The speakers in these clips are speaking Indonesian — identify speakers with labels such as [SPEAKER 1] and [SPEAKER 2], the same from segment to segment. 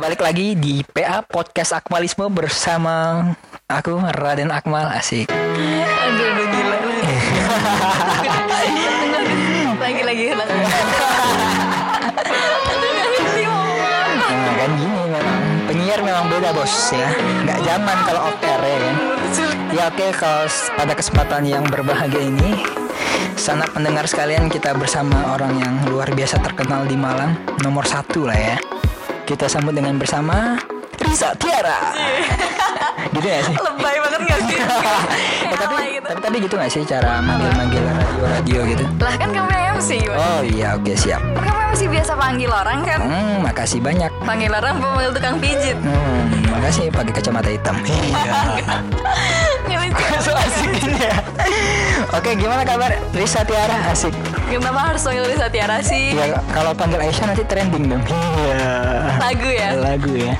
[SPEAKER 1] balik lagi di PA Podcast Akmalisme bersama aku Raden Akmal asik.
[SPEAKER 2] Aduh, udah gila lagi lagi lagi.
[SPEAKER 1] Nah kan gini memang penyiar memang beda bos ya. Nggak zaman kalau air ya kan. Ya oke kalau s- pada kesempatan yang berbahagia ini Sanak pendengar sekalian kita bersama orang yang luar biasa terkenal di Malang Nomor satu lah ya Kita sambut dengan bersama Risa Tiara Gitu ya sih?
[SPEAKER 2] Lebay banget gak sih?
[SPEAKER 1] Eh, tapi,
[SPEAKER 2] gitu.
[SPEAKER 1] tapi, tapi gitu gak sih cara manggil-manggil radio-radio gitu?
[SPEAKER 2] Lah kan kamu yang MC gimana?
[SPEAKER 1] Oh iya oke siap
[SPEAKER 2] Kan Kamu MC biasa panggil orang kan?
[SPEAKER 1] Hmm makasih banyak
[SPEAKER 2] Panggil orang apa panggil tukang pijit?
[SPEAKER 1] Hmm makasih pakai kacamata hitam Iya
[SPEAKER 2] Ngelucu.
[SPEAKER 1] So asik ini ya Oke gimana kabar Risa Tiara asik
[SPEAKER 2] Kenapa harus panggil Lisa Tiara sih?
[SPEAKER 1] Ya kalau panggil Aisyah nanti trending dong Iya
[SPEAKER 2] Lagu ya?
[SPEAKER 1] Lagu ya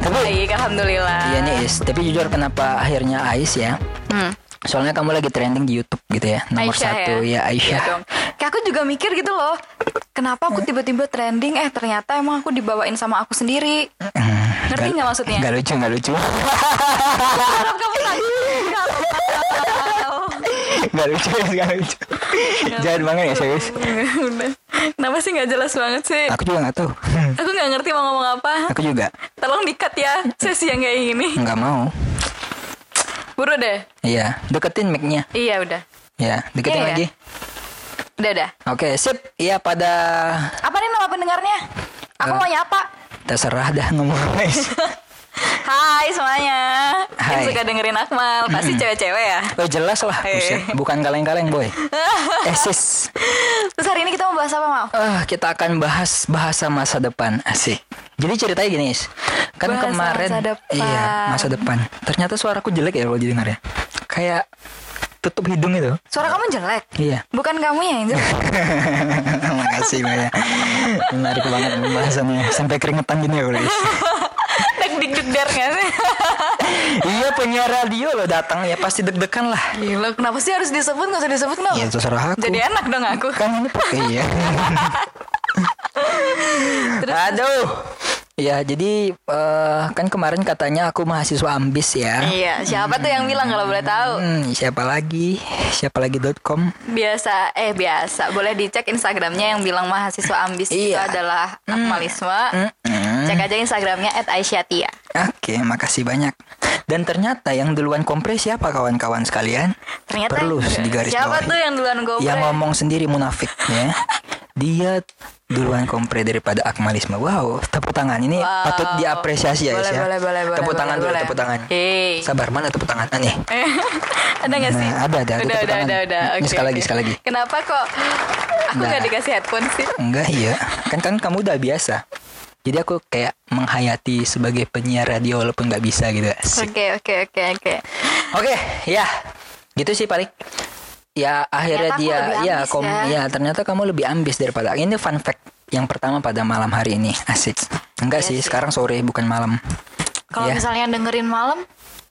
[SPEAKER 1] Tapi
[SPEAKER 2] Baik, Alhamdulillah
[SPEAKER 1] Iya nih Is Tapi jujur kenapa akhirnya Ais ya
[SPEAKER 2] Hmm.
[SPEAKER 1] Soalnya kamu lagi trending di Youtube gitu ya Nomor
[SPEAKER 2] Aisyah
[SPEAKER 1] satu ya,
[SPEAKER 2] Iya
[SPEAKER 1] Aisyah
[SPEAKER 2] dong. Kayak aku juga mikir gitu loh. Kenapa aku tiba-tiba trending? Eh ternyata emang aku dibawain sama aku sendiri.
[SPEAKER 1] Hmm,
[SPEAKER 2] Ngerti nggak maksudnya?
[SPEAKER 1] Gak lucu gak lucu
[SPEAKER 2] Harap kamu tadi.
[SPEAKER 1] Gak lucu gak lucu Jahat banget ya serius
[SPEAKER 2] Udah. Kenapa sih nggak jelas banget sih?
[SPEAKER 1] Aku juga gak tahu
[SPEAKER 2] Aku nggak ngerti mau ngomong apa.
[SPEAKER 1] Aku juga
[SPEAKER 2] Tolong dikat ya sesi yang kayak gini.
[SPEAKER 1] nggak mau
[SPEAKER 2] Buru deh.
[SPEAKER 1] Iya Deketin mic-nya
[SPEAKER 2] Iya udah.
[SPEAKER 1] Ya deketin
[SPEAKER 2] Iya,
[SPEAKER 1] lagi
[SPEAKER 2] Udah udah.
[SPEAKER 1] Oke sip Iya pada
[SPEAKER 2] Apa nih nama pendengarnya? Aku
[SPEAKER 1] Eh.
[SPEAKER 2] mau nyapa.
[SPEAKER 1] Terserah dah ngomong guys
[SPEAKER 2] Hai semuanya.
[SPEAKER 1] Hai.
[SPEAKER 2] Yang suka dengerin Akmal pasti cewek-cewek ya.
[SPEAKER 1] Oh jelas lah
[SPEAKER 2] Eh.
[SPEAKER 1] buset. Bukan kaleng-kaleng boy Esis
[SPEAKER 2] Terus hari ini kita mau bahas apa mau?
[SPEAKER 1] Ah, kita akan bahas bahasa masa depan asik. Jadi ceritanya gini, Is. Kan
[SPEAKER 2] Bahasa
[SPEAKER 1] kemarin
[SPEAKER 2] masa depan.
[SPEAKER 1] iya, masa depan. Ternyata suaraku jelek ya kalau didengar ya. Kayak tutup hidung itu.
[SPEAKER 2] Suara kamu jelek.
[SPEAKER 1] Iya.
[SPEAKER 2] Bukan kamu yang jelek.
[SPEAKER 1] Makasih Maya. Menarik banget pembahasannya. Sampai keringetan gini ya, Is.
[SPEAKER 2] Deg dik deg der nggak sih?
[SPEAKER 1] iya, penyiar radio loh datang ya pasti deg-degan lah.
[SPEAKER 2] Gila, kenapa sih harus disebut? Nggak usah disebut kenapa?
[SPEAKER 1] Iya, terserah aku.
[SPEAKER 2] Jadi enak dong aku.
[SPEAKER 1] kan ini pakai iya. Aduh. Ya, jadi eh, kan kemarin katanya aku mahasiswa ambis ya.
[SPEAKER 2] Iya, siapa tuh yang bilang kalau boleh tahu?
[SPEAKER 1] Hmm, siapa lagi? Siapa lagi.com?
[SPEAKER 2] Biasa, eh biasa. Boleh dicek Instagramnya yang bilang mahasiswa ambis itu
[SPEAKER 1] Iya.
[SPEAKER 2] adalah akmalisme.
[SPEAKER 1] Mm-mm.
[SPEAKER 2] Cek aja Instagramnya @aisyhatia.
[SPEAKER 1] Oke, makasih banyak. Dan ternyata yang duluan kompres siapa kawan-kawan sekalian?
[SPEAKER 2] Ternyata
[SPEAKER 1] Perlu digaris
[SPEAKER 2] siapa
[SPEAKER 1] bawahi.
[SPEAKER 2] tuh yang duluan gobre?
[SPEAKER 1] Yang ngomong sendiri munafik ya. Dia duluan kompre daripada akmalisme. Wow, tepuk tangan. Ini
[SPEAKER 2] Wow.
[SPEAKER 1] patut diapresiasi ya,
[SPEAKER 2] Boleh,
[SPEAKER 1] Is, ya.
[SPEAKER 2] boleh, boleh, boleh,
[SPEAKER 1] Tepuk
[SPEAKER 2] boleh,
[SPEAKER 1] tangan dulu,
[SPEAKER 2] boleh.
[SPEAKER 1] tepuk tangan.
[SPEAKER 2] Hei.
[SPEAKER 1] Sabar, mana tepuk tangan? Ah, nih.
[SPEAKER 2] Eh, ada gak sih?
[SPEAKER 1] Nah, ada, ada, ada
[SPEAKER 2] Udah,
[SPEAKER 1] tepuk
[SPEAKER 2] udah,
[SPEAKER 1] tangan.
[SPEAKER 2] udah, udah. Oke,
[SPEAKER 1] sekali lagi,
[SPEAKER 2] oke.
[SPEAKER 1] sekali lagi.
[SPEAKER 2] Kenapa kok aku
[SPEAKER 1] Nah.
[SPEAKER 2] gak dikasih headphone sih?
[SPEAKER 1] Enggak iya Kan kan kamu udah biasa Jadi aku kayak menghayati sebagai penyiar radio walaupun nggak bisa gitu.
[SPEAKER 2] Oke, oke, oke, oke.
[SPEAKER 1] Oke ya Gitu sih paling Ya akhirnya
[SPEAKER 2] Ternyata
[SPEAKER 1] dia ya, kom,
[SPEAKER 2] ya.
[SPEAKER 1] ya ternyata kamu lebih ambis daripada Ini fun fact yang pertama pada malam hari ini Asik Enggak
[SPEAKER 2] Iya
[SPEAKER 1] sih,
[SPEAKER 2] sih.
[SPEAKER 1] sekarang sore bukan malam
[SPEAKER 2] Kalau
[SPEAKER 1] ya.
[SPEAKER 2] misalnya dengerin malam,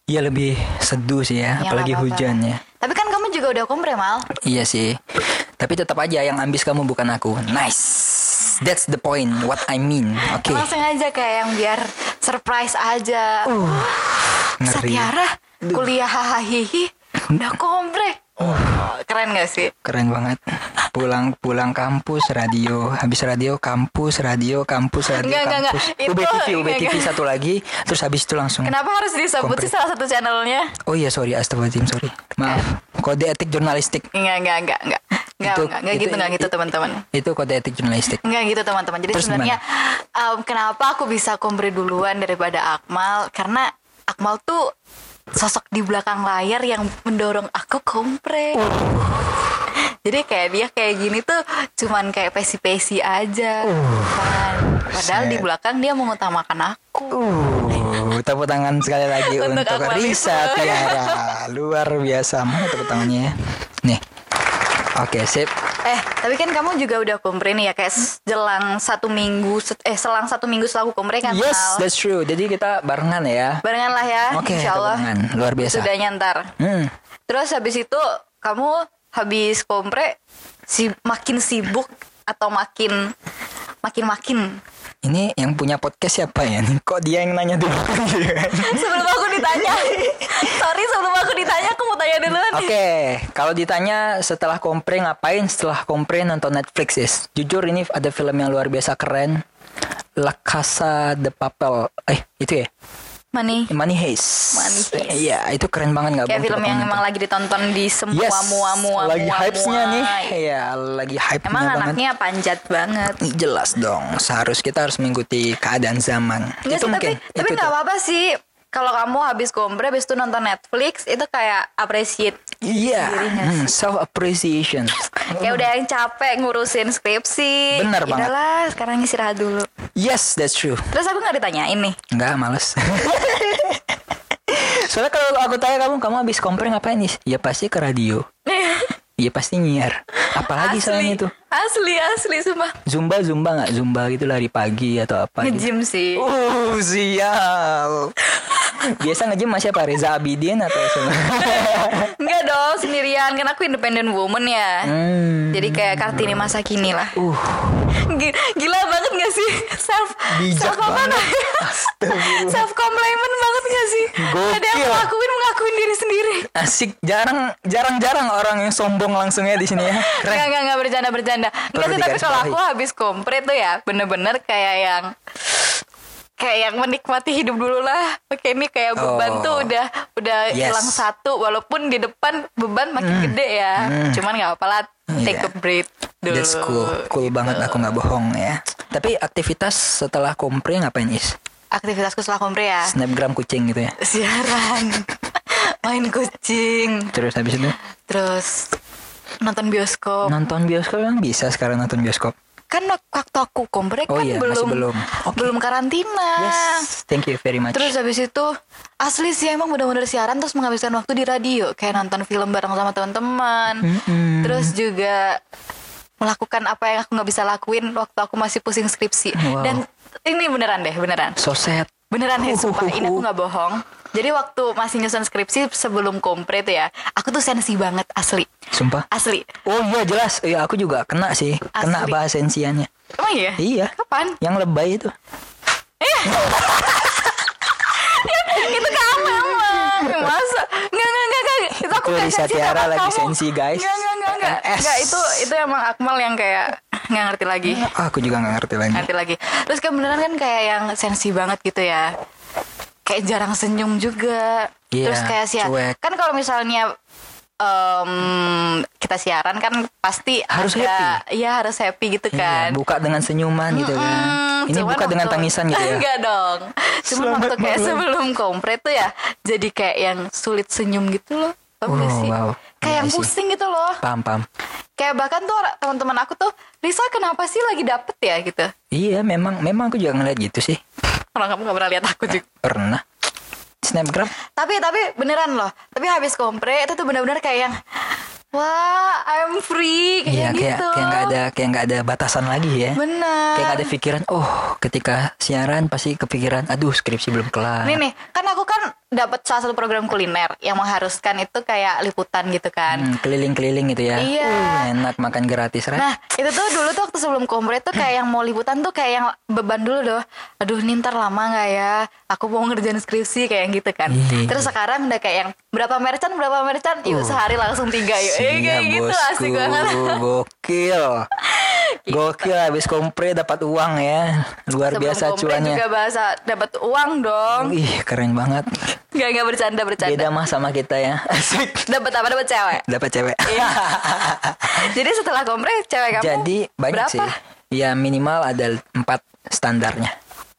[SPEAKER 1] Iya lebih seduh sih ya,
[SPEAKER 2] Ya,
[SPEAKER 1] apalagi
[SPEAKER 2] nggak apa-apa.
[SPEAKER 1] hujan ya
[SPEAKER 2] tapi kan kamu juga udah kompre mal.
[SPEAKER 1] Iya sih Tapi tetap aja yang ambis kamu bukan aku Nice That's the point What I mean Oke
[SPEAKER 2] Langsung aja kayak yang biar surprise aja.
[SPEAKER 1] Uh, Ngeri
[SPEAKER 2] Satiara kuliah hahaha udah kompre. Oh, keren gak sih?
[SPEAKER 1] Keren banget. Pulang pulang kampus radio, habis radio kampus, radio kampus, radio
[SPEAKER 2] Enggak, enggak, enggak.
[SPEAKER 1] kampus.
[SPEAKER 2] Itu-
[SPEAKER 1] UB TV, UB
[SPEAKER 2] enggak, enggak.
[SPEAKER 1] satu lagi, terus habis itu langsung.
[SPEAKER 2] Kenapa harus disebut
[SPEAKER 1] Kompre.
[SPEAKER 2] sih salah satu channelnya?
[SPEAKER 1] Oh iya sorry, astagfirullahaladzim sorry. Maaf. Kode etik jurnalistik.
[SPEAKER 2] Enggak, enggak, enggak, enggak. Enggak,
[SPEAKER 1] Itu-
[SPEAKER 2] enggak, enggak
[SPEAKER 1] itu-
[SPEAKER 2] gitu, enggak gitu
[SPEAKER 1] itu-
[SPEAKER 2] teman-teman.
[SPEAKER 1] Itu kode etik jurnalistik.
[SPEAKER 2] Enggak gitu teman-teman. Jadi
[SPEAKER 1] Terus
[SPEAKER 2] sebenarnya um, kenapa aku bisa kompre duluan daripada Akmal? Karena Akmal tuh sosok di belakang layar yang mendorong aku kompre. Jadi kayak dia kayak gini tuh cuman kayak pesi-pesi aja. Kan. Padahal di
[SPEAKER 1] set.
[SPEAKER 2] belakang dia mengutamakan aku.
[SPEAKER 1] Uh, tepuk tangan sekali lagi
[SPEAKER 2] Untuk
[SPEAKER 1] untuk, Risa
[SPEAKER 2] itu.
[SPEAKER 1] Tiara. Luar biasa. Mana tepuk tangannya ya? Nih. Oke, sip.
[SPEAKER 2] Eh, tapi kan kamu juga udah kompre nih ya kayak jelang satu minggu eh selang satu minggu setelah aku kompre kan
[SPEAKER 1] Yes, that's true. Jadi kita barengan ya.
[SPEAKER 2] Barengan lah ya,
[SPEAKER 1] Oke,
[SPEAKER 2] Allah.
[SPEAKER 1] barengan. Luar biasa.
[SPEAKER 2] Sudah nyantar.
[SPEAKER 1] Hmm.
[SPEAKER 2] Terus habis itu kamu habis kompre si makin sibuk atau makin makin makin
[SPEAKER 1] ini yang punya podcast siapa ya nih? Kok dia yang nanya dulu?
[SPEAKER 2] sebelum aku ditanya sorry sebelum aku ditanya aku mau tanya nih.
[SPEAKER 1] Oke, kalau ditanya setelah kompre ngapain? Setelah kompre nonton Netflix is. Jujur ini ada film yang luar biasa keren. La Casa de Papel. Eh, itu ya?
[SPEAKER 2] Money
[SPEAKER 1] Money Heist.
[SPEAKER 2] Money Heist.
[SPEAKER 1] Iya, itu keren banget nggak
[SPEAKER 2] kayak film yang emang lagi ditonton di semua
[SPEAKER 1] Yes,
[SPEAKER 2] mua mua
[SPEAKER 1] lagi
[SPEAKER 2] mua,
[SPEAKER 1] hypes-nya
[SPEAKER 2] mua.
[SPEAKER 1] nih. Iya, lagi hype-nya
[SPEAKER 2] emang
[SPEAKER 1] banget.
[SPEAKER 2] anaknya panjat banget
[SPEAKER 1] Jelas dong, seharus kita harus mengikuti keadaan zaman.
[SPEAKER 2] Enggak
[SPEAKER 1] itu
[SPEAKER 2] sih,
[SPEAKER 1] mungkin.
[SPEAKER 2] tapi tapi
[SPEAKER 1] itu
[SPEAKER 2] nggak
[SPEAKER 1] tuh.
[SPEAKER 2] apa-apa sih kalau kamu habis kompre habis itu nonton Netflix itu kayak appreciate
[SPEAKER 1] Iya,
[SPEAKER 2] nggak
[SPEAKER 1] hmm, self appreciation.
[SPEAKER 2] kayak udah yang capek ngurusin skripsi
[SPEAKER 1] Bener banget.
[SPEAKER 2] Yaudahlah, sekarang istirahat dulu
[SPEAKER 1] Yes, that's true.
[SPEAKER 2] terus aku nggak ditanyain nih
[SPEAKER 1] Enggak, males. Soalnya kalau aku tanya kamu, kamu habis kompre ngapain nih? Ya pasti ke radio. Ya pasti nyiar. Apalagi selain itu?
[SPEAKER 2] Asli asli sumpah
[SPEAKER 1] Zumba, zumba nggak? Zumba gitu lari pagi atau apa? gitu.
[SPEAKER 2] ngejim sih
[SPEAKER 1] Oh, sial. Biasa nge-gym masih apa? Reza Abidin atau siapa?
[SPEAKER 2] Enggak dong sendirian kan aku independent woman ya
[SPEAKER 1] Hmm.
[SPEAKER 2] jadi kayak kartini masa kini lah
[SPEAKER 1] Uh,
[SPEAKER 2] Gi- gila banget gak sih self
[SPEAKER 1] Bijak
[SPEAKER 2] self apa self compliment banget gak sih ada yang
[SPEAKER 1] Gokil.
[SPEAKER 2] ngelakuin mengakuin diri sendiri
[SPEAKER 1] asik. Jarang, jarang-jarang orang yang sombong langsungnya di sini ya. Keren.
[SPEAKER 2] Enggak, enggak, enggak bercanda, bercanda. Enggak
[SPEAKER 1] Perlu
[SPEAKER 2] sih, tapi kalau aku habis kompre tuh ya bener-bener kayak yang kayak yang menikmati hidup dulu lah. Oke, ini kayak beban
[SPEAKER 1] Oh.
[SPEAKER 2] tuh udah udah
[SPEAKER 1] Yes.
[SPEAKER 2] hilang satu walaupun di depan beban makin gede ya. Cuman nggak apa-apa lah, take
[SPEAKER 1] Iya.
[SPEAKER 2] a breath dulu.
[SPEAKER 1] That's cool, cool banget aku nggak bohong ya. Tapi aktivitas setelah kompre ngapain is?
[SPEAKER 2] Aktivitasku setelah kompre ya.
[SPEAKER 1] Snapgram kucing gitu ya.
[SPEAKER 2] Siaran. Main kucing.
[SPEAKER 1] Terus habis itu
[SPEAKER 2] Terus nonton bioskop.
[SPEAKER 1] nonton bioskop emang bisa sekarang nonton bioskop.
[SPEAKER 2] Kan waktu aku kompre
[SPEAKER 1] Oh
[SPEAKER 2] kan
[SPEAKER 1] iya,
[SPEAKER 2] belum
[SPEAKER 1] belum. Oke.
[SPEAKER 2] belum karantina.
[SPEAKER 1] Yes, thank you very much.
[SPEAKER 2] Terus habis itu asli sih emang bener-bener siaran terus menghabiskan waktu di radio kayak nonton film bareng sama teman-teman.
[SPEAKER 1] Mm-mm.
[SPEAKER 2] Terus juga melakukan apa yang aku nggak bisa lakuin waktu aku masih pusing skripsi.
[SPEAKER 1] Wow.
[SPEAKER 2] Dan ini beneran deh, beneran.
[SPEAKER 1] so sad.
[SPEAKER 2] Beneran ya, sumpah. Ini aku nggak bohong. Jadi waktu masih nyusun skripsi sebelum kompre tuh ya, aku tuh sensi banget asli.
[SPEAKER 1] Sumpah.
[SPEAKER 2] Asli.
[SPEAKER 1] Oh iya jelas. Iya aku juga kena sih. Kena
[SPEAKER 2] Asli.
[SPEAKER 1] bahas sensiannya.
[SPEAKER 2] Emang iya?
[SPEAKER 1] Iya.
[SPEAKER 2] Kapan?
[SPEAKER 1] Yang lebay itu.
[SPEAKER 2] itu kamu emang masa nggak nggak nggak nggak itu aku nggak
[SPEAKER 1] Risa Tiara lagi
[SPEAKER 2] kamu.
[SPEAKER 1] sensi, guys.
[SPEAKER 2] nggak nggak nggak nggak nggak itu itu emang Akmal yang kayak nggak ngerti lagi
[SPEAKER 1] aku juga nggak ngerti lagi.
[SPEAKER 2] ngerti lagi terus kayak beneran kan kayak yang sensi banget gitu ya kayak jarang senyum juga
[SPEAKER 1] Iya,
[SPEAKER 2] terus kayak sih kan kalau misalnya em, kita siaran kan pasti
[SPEAKER 1] Harus
[SPEAKER 2] ada, iya harus happy gitu kan
[SPEAKER 1] Iya, buka dengan senyuman gitu kan.
[SPEAKER 2] Hmm,
[SPEAKER 1] Ini
[SPEAKER 2] cuman
[SPEAKER 1] buka dengan
[SPEAKER 2] waktu-
[SPEAKER 1] tangisan gitu ya.
[SPEAKER 2] Enggak dong. Cuman
[SPEAKER 1] Selamat
[SPEAKER 2] waktu kayak
[SPEAKER 1] malam.
[SPEAKER 2] sebelum kompre tuh ya jadi kayak yang sulit senyum gitu loh. Tau
[SPEAKER 1] Oh,
[SPEAKER 2] sih?
[SPEAKER 1] wow.
[SPEAKER 2] Kayak yang
[SPEAKER 1] Iya sih.
[SPEAKER 2] pusing gitu loh.
[SPEAKER 1] Paham, paham.
[SPEAKER 2] Kayak bahkan tuh teman-teman aku tuh, Risa kenapa sih lagi dapet ya gitu.
[SPEAKER 1] Iya, memang memang aku juga ngeliat gitu sih.
[SPEAKER 2] Orang kamu gak pernah lihat aku juga.
[SPEAKER 1] Pernah. Snapgram.
[SPEAKER 2] Tapi tapi beneran loh. Tapi habis kompre itu tuh bener-bener kayak yang Wah, I'm free
[SPEAKER 1] Iya,
[SPEAKER 2] kayak
[SPEAKER 1] kayak
[SPEAKER 2] gitu.
[SPEAKER 1] kayak nggak ada kayak nggak ada batasan lagi ya.
[SPEAKER 2] Bener.
[SPEAKER 1] Kayak nggak ada pikiran, oh ketika siaran pasti kepikiran, aduh skripsi belum kelar.
[SPEAKER 2] Nih nih, kan aku kan dapat salah satu program kuliner yang mengharuskan itu kayak liputan gitu kan.
[SPEAKER 1] Hmm, keliling-keliling gitu ya.
[SPEAKER 2] Iya.
[SPEAKER 1] Uh, enak makan gratis, Red.
[SPEAKER 2] Nah itu tuh dulu tuh waktu sebelum kompre tuh kayak yang mau liputan tuh kayak yang beban dulu doh. Aduh ini ntar lama nggak ya? Aku mau ngerjain skripsi kayak yang gitu kan.
[SPEAKER 1] Iya.
[SPEAKER 2] Terus sekarang udah kayak yang berapa merchant berapa merchant, yuk
[SPEAKER 1] Uh,
[SPEAKER 2] sehari langsung tiga yuk. Eh, kayak gitu
[SPEAKER 1] bosku.
[SPEAKER 2] asik banget.
[SPEAKER 1] Gokil. Gokil habis kompre dapat uang ya. Luar
[SPEAKER 2] Sebelum
[SPEAKER 1] biasa cuannya.
[SPEAKER 2] juga bahasa dapat uang dong.
[SPEAKER 1] Ih, keren banget.
[SPEAKER 2] Gak gak bercanda bercanda.
[SPEAKER 1] Beda mah sama kita ya. Asik.
[SPEAKER 2] Dapat apa? Dapat cewek.
[SPEAKER 1] Dapat cewek.
[SPEAKER 2] Iya. Jadi setelah kompre cewek kamu
[SPEAKER 1] Jadi banyak
[SPEAKER 2] berapa?
[SPEAKER 1] sih. Ya minimal ada empat standarnya.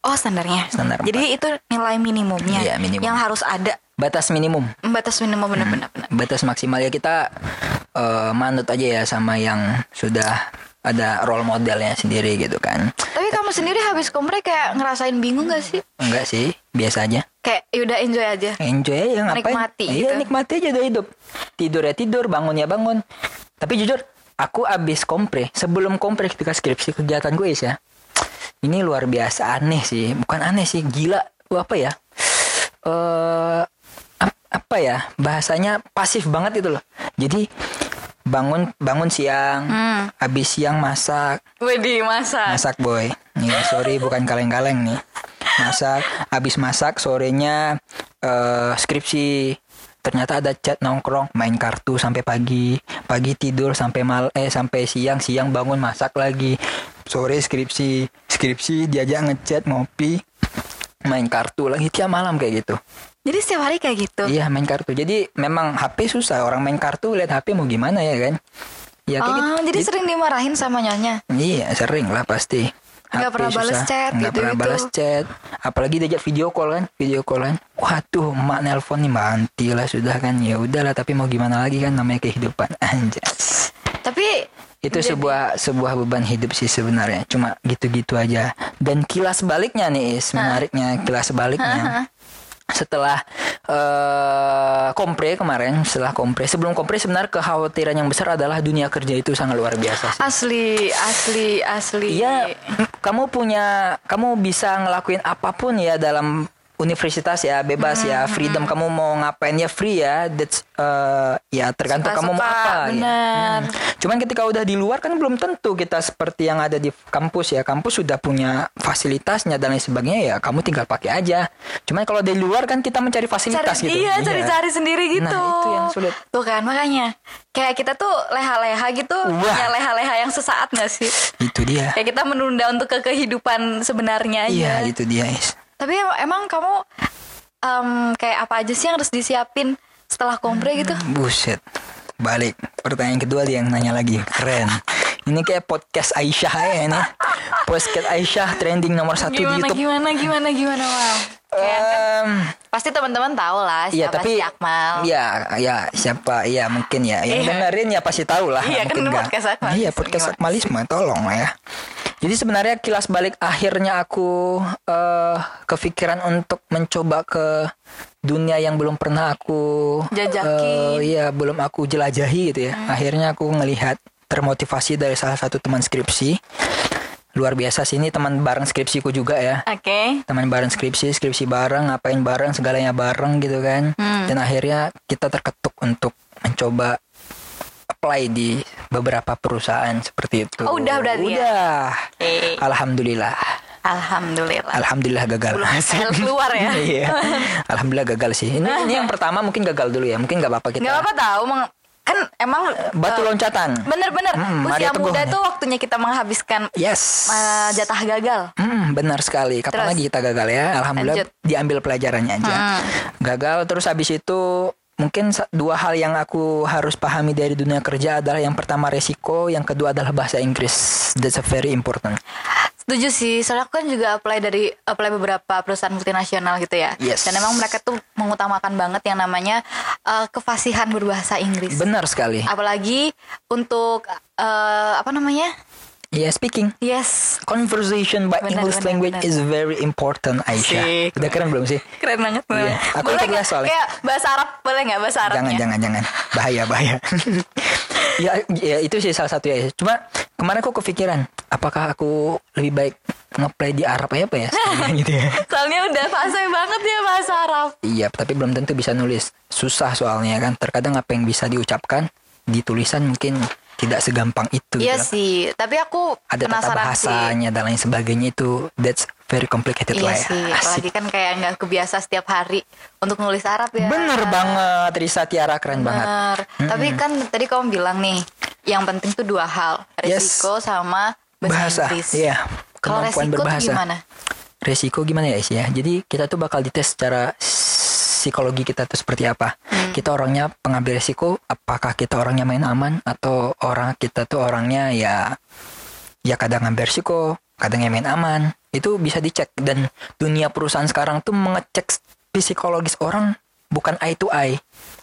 [SPEAKER 2] Oh standarnya.
[SPEAKER 1] Standar
[SPEAKER 2] Jadi itu nilai minimumnya.
[SPEAKER 1] Iya, minimum.
[SPEAKER 2] Yang harus ada
[SPEAKER 1] Batas minimum.
[SPEAKER 2] batas minimum benar-benar. benar.
[SPEAKER 1] batas maksimal ya kita eh, manut aja ya sama yang sudah ada role modelnya sendiri gitu kan.
[SPEAKER 2] Tapi kamu sendiri habis kompre kayak ngerasain bingung gak sih?
[SPEAKER 1] enggak sih biasa aja.
[SPEAKER 2] Kayak yaudah enjoy aja.
[SPEAKER 1] enjoy aja ngapain?
[SPEAKER 2] Nikmati
[SPEAKER 1] iya
[SPEAKER 2] gitu.
[SPEAKER 1] nikmati aja udah hidup. Tidur ya tidur bangun ya bangun. Tapi jujur aku abis kompre sebelum kompre ketika skripsi kegiatan gue ya. Ini luar biasa aneh sih. Bukan aneh sih gila. Wah, apa ya? Eh ap- apa ya? Bahasanya pasif banget itu loh. Jadi bangun bangun siang
[SPEAKER 2] Hmm.
[SPEAKER 1] habis siang masak
[SPEAKER 2] Wedi masak.
[SPEAKER 1] masak boy Nih, sorry bukan kaleng-kaleng nih. Masak, habis masak sorenya eh, skripsi. Ternyata ada chat nongkrong, main kartu sampai pagi, pagi tidur sampai mal eh sampai siang, siang bangun masak lagi. Sore skripsi, skripsi diajak ngechat ngopi, main kartu lagi tiap malam kayak gitu.
[SPEAKER 2] Jadi setiap hari kayak gitu.
[SPEAKER 1] Iya main kartu. Jadi memang HP susah orang main kartu lihat HP mau gimana ya kan? Ya kayak
[SPEAKER 2] Oh,
[SPEAKER 1] gitu.
[SPEAKER 2] jadi sering dimarahin sama nyonya.
[SPEAKER 1] Iya sering lah pasti.
[SPEAKER 2] Nggak
[SPEAKER 1] HP
[SPEAKER 2] pernah bales
[SPEAKER 1] susah,
[SPEAKER 2] chat
[SPEAKER 1] nggak pernah
[SPEAKER 2] gitu-gitu.
[SPEAKER 1] balas chat. Apalagi diajak video call kan, video call kan. Waduh, emak nelpon nih mati lah sudah kan. Ya udahlah, tapi mau gimana lagi kan namanya kehidupan anjas.
[SPEAKER 2] Tapi
[SPEAKER 1] Itu sebuah sebuah beban hidup sih sebenarnya. Cuma gitu-gitu aja. Dan kilas baliknya nih, Is, menariknya kilas baliknya. Setelah eh kompre kemarin, setelah kompre, sebelum kompre sebenarnya kekhawatiran yang besar adalah dunia kerja itu sangat luar biasa sih.
[SPEAKER 2] asli, asli, asli.
[SPEAKER 1] Iya, kamu punya, kamu bisa ngelakuin apa pun ya dalam universitas ya bebas ya freedom kamu mau ngapain ya free ya that's uh, ya tergantung kamu mau apa ya. Hmm. cuman ketika udah di luar kan belum tentu kita seperti yang ada di kampus ya kampus sudah punya fasilitasnya dan lain sebagainya ya kamu tinggal pakai aja cuman kalau di luar kan kita mencari fasilitas
[SPEAKER 2] cari,
[SPEAKER 1] gitu
[SPEAKER 2] Iya, cari-cari sendiri gitu.
[SPEAKER 1] Nah, itu yang sulit.
[SPEAKER 2] Tuh kan, makanya. Kayak kita tuh leha-leha gitu.
[SPEAKER 1] Wah.
[SPEAKER 2] Ya leha-leha yang sesaat gak sih?
[SPEAKER 1] itu dia
[SPEAKER 2] Kayak kita menunda untuk ke kehidupan sebenarnya
[SPEAKER 1] iya
[SPEAKER 2] aja.
[SPEAKER 1] itu dia Is.
[SPEAKER 2] Tapi em- emang kamu em, kayak apa aja sih yang harus disiapin setelah kompre gitu?
[SPEAKER 1] Buset. Balik. Pertanyaan kedua dia yang nanya lagi. Keren. Ini kayak podcast Aisyah ya ini. Podcast Aisyah trending nomor satu di
[SPEAKER 2] Gimana,
[SPEAKER 1] YouTube.
[SPEAKER 2] gimana, gimana, gimana, wow.
[SPEAKER 1] Em,
[SPEAKER 2] Pasti teman-teman tahu lah
[SPEAKER 1] Iya
[SPEAKER 2] siapa
[SPEAKER 1] tapi
[SPEAKER 2] si Akmal.
[SPEAKER 1] Iya ya siapa Iya mungkin ya Yang
[SPEAKER 2] Iya.
[SPEAKER 1] dengerin ya pasti tahu lah
[SPEAKER 2] Iya, kan
[SPEAKER 1] mungkin
[SPEAKER 2] podcast Akmalisme,
[SPEAKER 1] Iya podcast? Akmalisme Tolong lah ya Jadi sebenarnya kilas balik akhirnya aku eh kepikiran untuk mencoba ke dunia yang belum pernah aku
[SPEAKER 2] Jajaki.
[SPEAKER 1] eh, Iya belum aku jelajahi gitu ya Akhirnya aku ngelihat termotivasi dari salah satu teman skripsi Luar biasa sih ini teman bareng skripsiku juga ya
[SPEAKER 2] Oke.
[SPEAKER 1] teman bareng skripsi, skripsi bareng, ngapain bareng, segalanya bareng gitu kan.
[SPEAKER 2] Hmm.
[SPEAKER 1] Dan akhirnya kita terketuk untuk mencoba apply di beberapa perusahaan seperti itu.
[SPEAKER 2] Oh, udah berarti ya?
[SPEAKER 1] Udah.
[SPEAKER 2] Oke.
[SPEAKER 1] Alhamdulillah.
[SPEAKER 2] Alhamdulillah.
[SPEAKER 1] Alhamdulillah gagal.
[SPEAKER 2] Belum keluar ya?
[SPEAKER 1] Iya. Alhamdulillah gagal sih. Ini, ini yang pertama mungkin gagal dulu ya. Mungkin nggak apa-apa kita.
[SPEAKER 2] Nggak apa tahu, meng- kan emang
[SPEAKER 1] Batu
[SPEAKER 2] eh,
[SPEAKER 1] loncatan.
[SPEAKER 2] Bener-bener
[SPEAKER 1] Hmm,
[SPEAKER 2] usia
[SPEAKER 1] Maria
[SPEAKER 2] muda tuh waktunya kita menghabiskan
[SPEAKER 1] Yes.
[SPEAKER 2] eh, jatah gagal.
[SPEAKER 1] Hmm, benar sekali. Kapan
[SPEAKER 2] Terus?
[SPEAKER 1] lagi kita gagal ya? Alhamdulillah
[SPEAKER 2] Lanjut.
[SPEAKER 1] diambil pelajarannya aja.
[SPEAKER 2] Hmm.
[SPEAKER 1] Gagal terus habis itu mungkin dua hal yang aku harus pahami dari dunia kerja adalah yang pertama resiko, yang kedua adalah bahasa Inggris. That's a very important.
[SPEAKER 2] Setuju sih, soalnya aku kan juga apply dari apply beberapa perusahaan multinasional gitu ya.
[SPEAKER 1] Yes.
[SPEAKER 2] Dan emang mereka tuh mengutamakan banget yang namanya eh, kefasihan berbahasa Inggris.
[SPEAKER 1] Benar sekali.
[SPEAKER 2] Apalagi untuk eh, apa namanya?
[SPEAKER 1] Ya, speaking.
[SPEAKER 2] Yes,
[SPEAKER 1] Conversation by
[SPEAKER 2] Benar,
[SPEAKER 1] English
[SPEAKER 2] benar,
[SPEAKER 1] language
[SPEAKER 2] benar.
[SPEAKER 1] is very important, Aisyah.
[SPEAKER 2] Asik.
[SPEAKER 1] Udah keren belum sih?
[SPEAKER 2] keren banget. bener.
[SPEAKER 1] Iya, aku
[SPEAKER 2] boleh nggak?
[SPEAKER 1] soalnya.
[SPEAKER 2] Kayak bahasa Arab boleh nggak bahasa Arabnya?
[SPEAKER 1] Jangan, jangan, jangan. Bahaya, bahaya. ya, ya, itu sih salah satu ya. Cuma kemarin aku kepikiran, apakah aku lebih baik ngeplay di Arab aja apa ya? Gitu ya.
[SPEAKER 2] Soalnya udah fase banget ya bahasa Arab.
[SPEAKER 1] Iya, tapi belum tentu bisa nulis. Susah soalnya kan. Terkadang apa yang bisa diucapkan di tulisan mungkin tidak segampang itu.
[SPEAKER 2] Iya
[SPEAKER 1] gitu.
[SPEAKER 2] sih, tapi aku
[SPEAKER 1] Ada tata
[SPEAKER 2] penasaran sih.
[SPEAKER 1] bahasanya dan lain sebagainya itu that's very complicated
[SPEAKER 2] Iya
[SPEAKER 1] lah ya.
[SPEAKER 2] sih, apalagi kan kayak nggak kebiasa setiap hari untuk nulis Arab ya.
[SPEAKER 1] Bener banget, Risa Tiara keren banget.
[SPEAKER 2] Bener. Tapi kan tadi kamu bilang nih, yang penting tuh dua hal,
[SPEAKER 1] Yes.
[SPEAKER 2] resiko sama bahasa,
[SPEAKER 1] Bahasa, iya.
[SPEAKER 2] Kalau resiko tuh
[SPEAKER 1] berbahasa.
[SPEAKER 2] gimana?
[SPEAKER 1] Resiko gimana ya, Is ya? Jadi kita tuh bakal dites secara psikologi kita tuh seperti apa.
[SPEAKER 2] Hmm.
[SPEAKER 1] Kita orangnya pengambil resiko, apakah kita orangnya main aman atau orang kita tuh orangnya ya ya kadang ngambil resiko, kadang main aman. Itu bisa dicek dan dunia perusahaan sekarang tuh mengecek psikologis orang bukan eye to eye,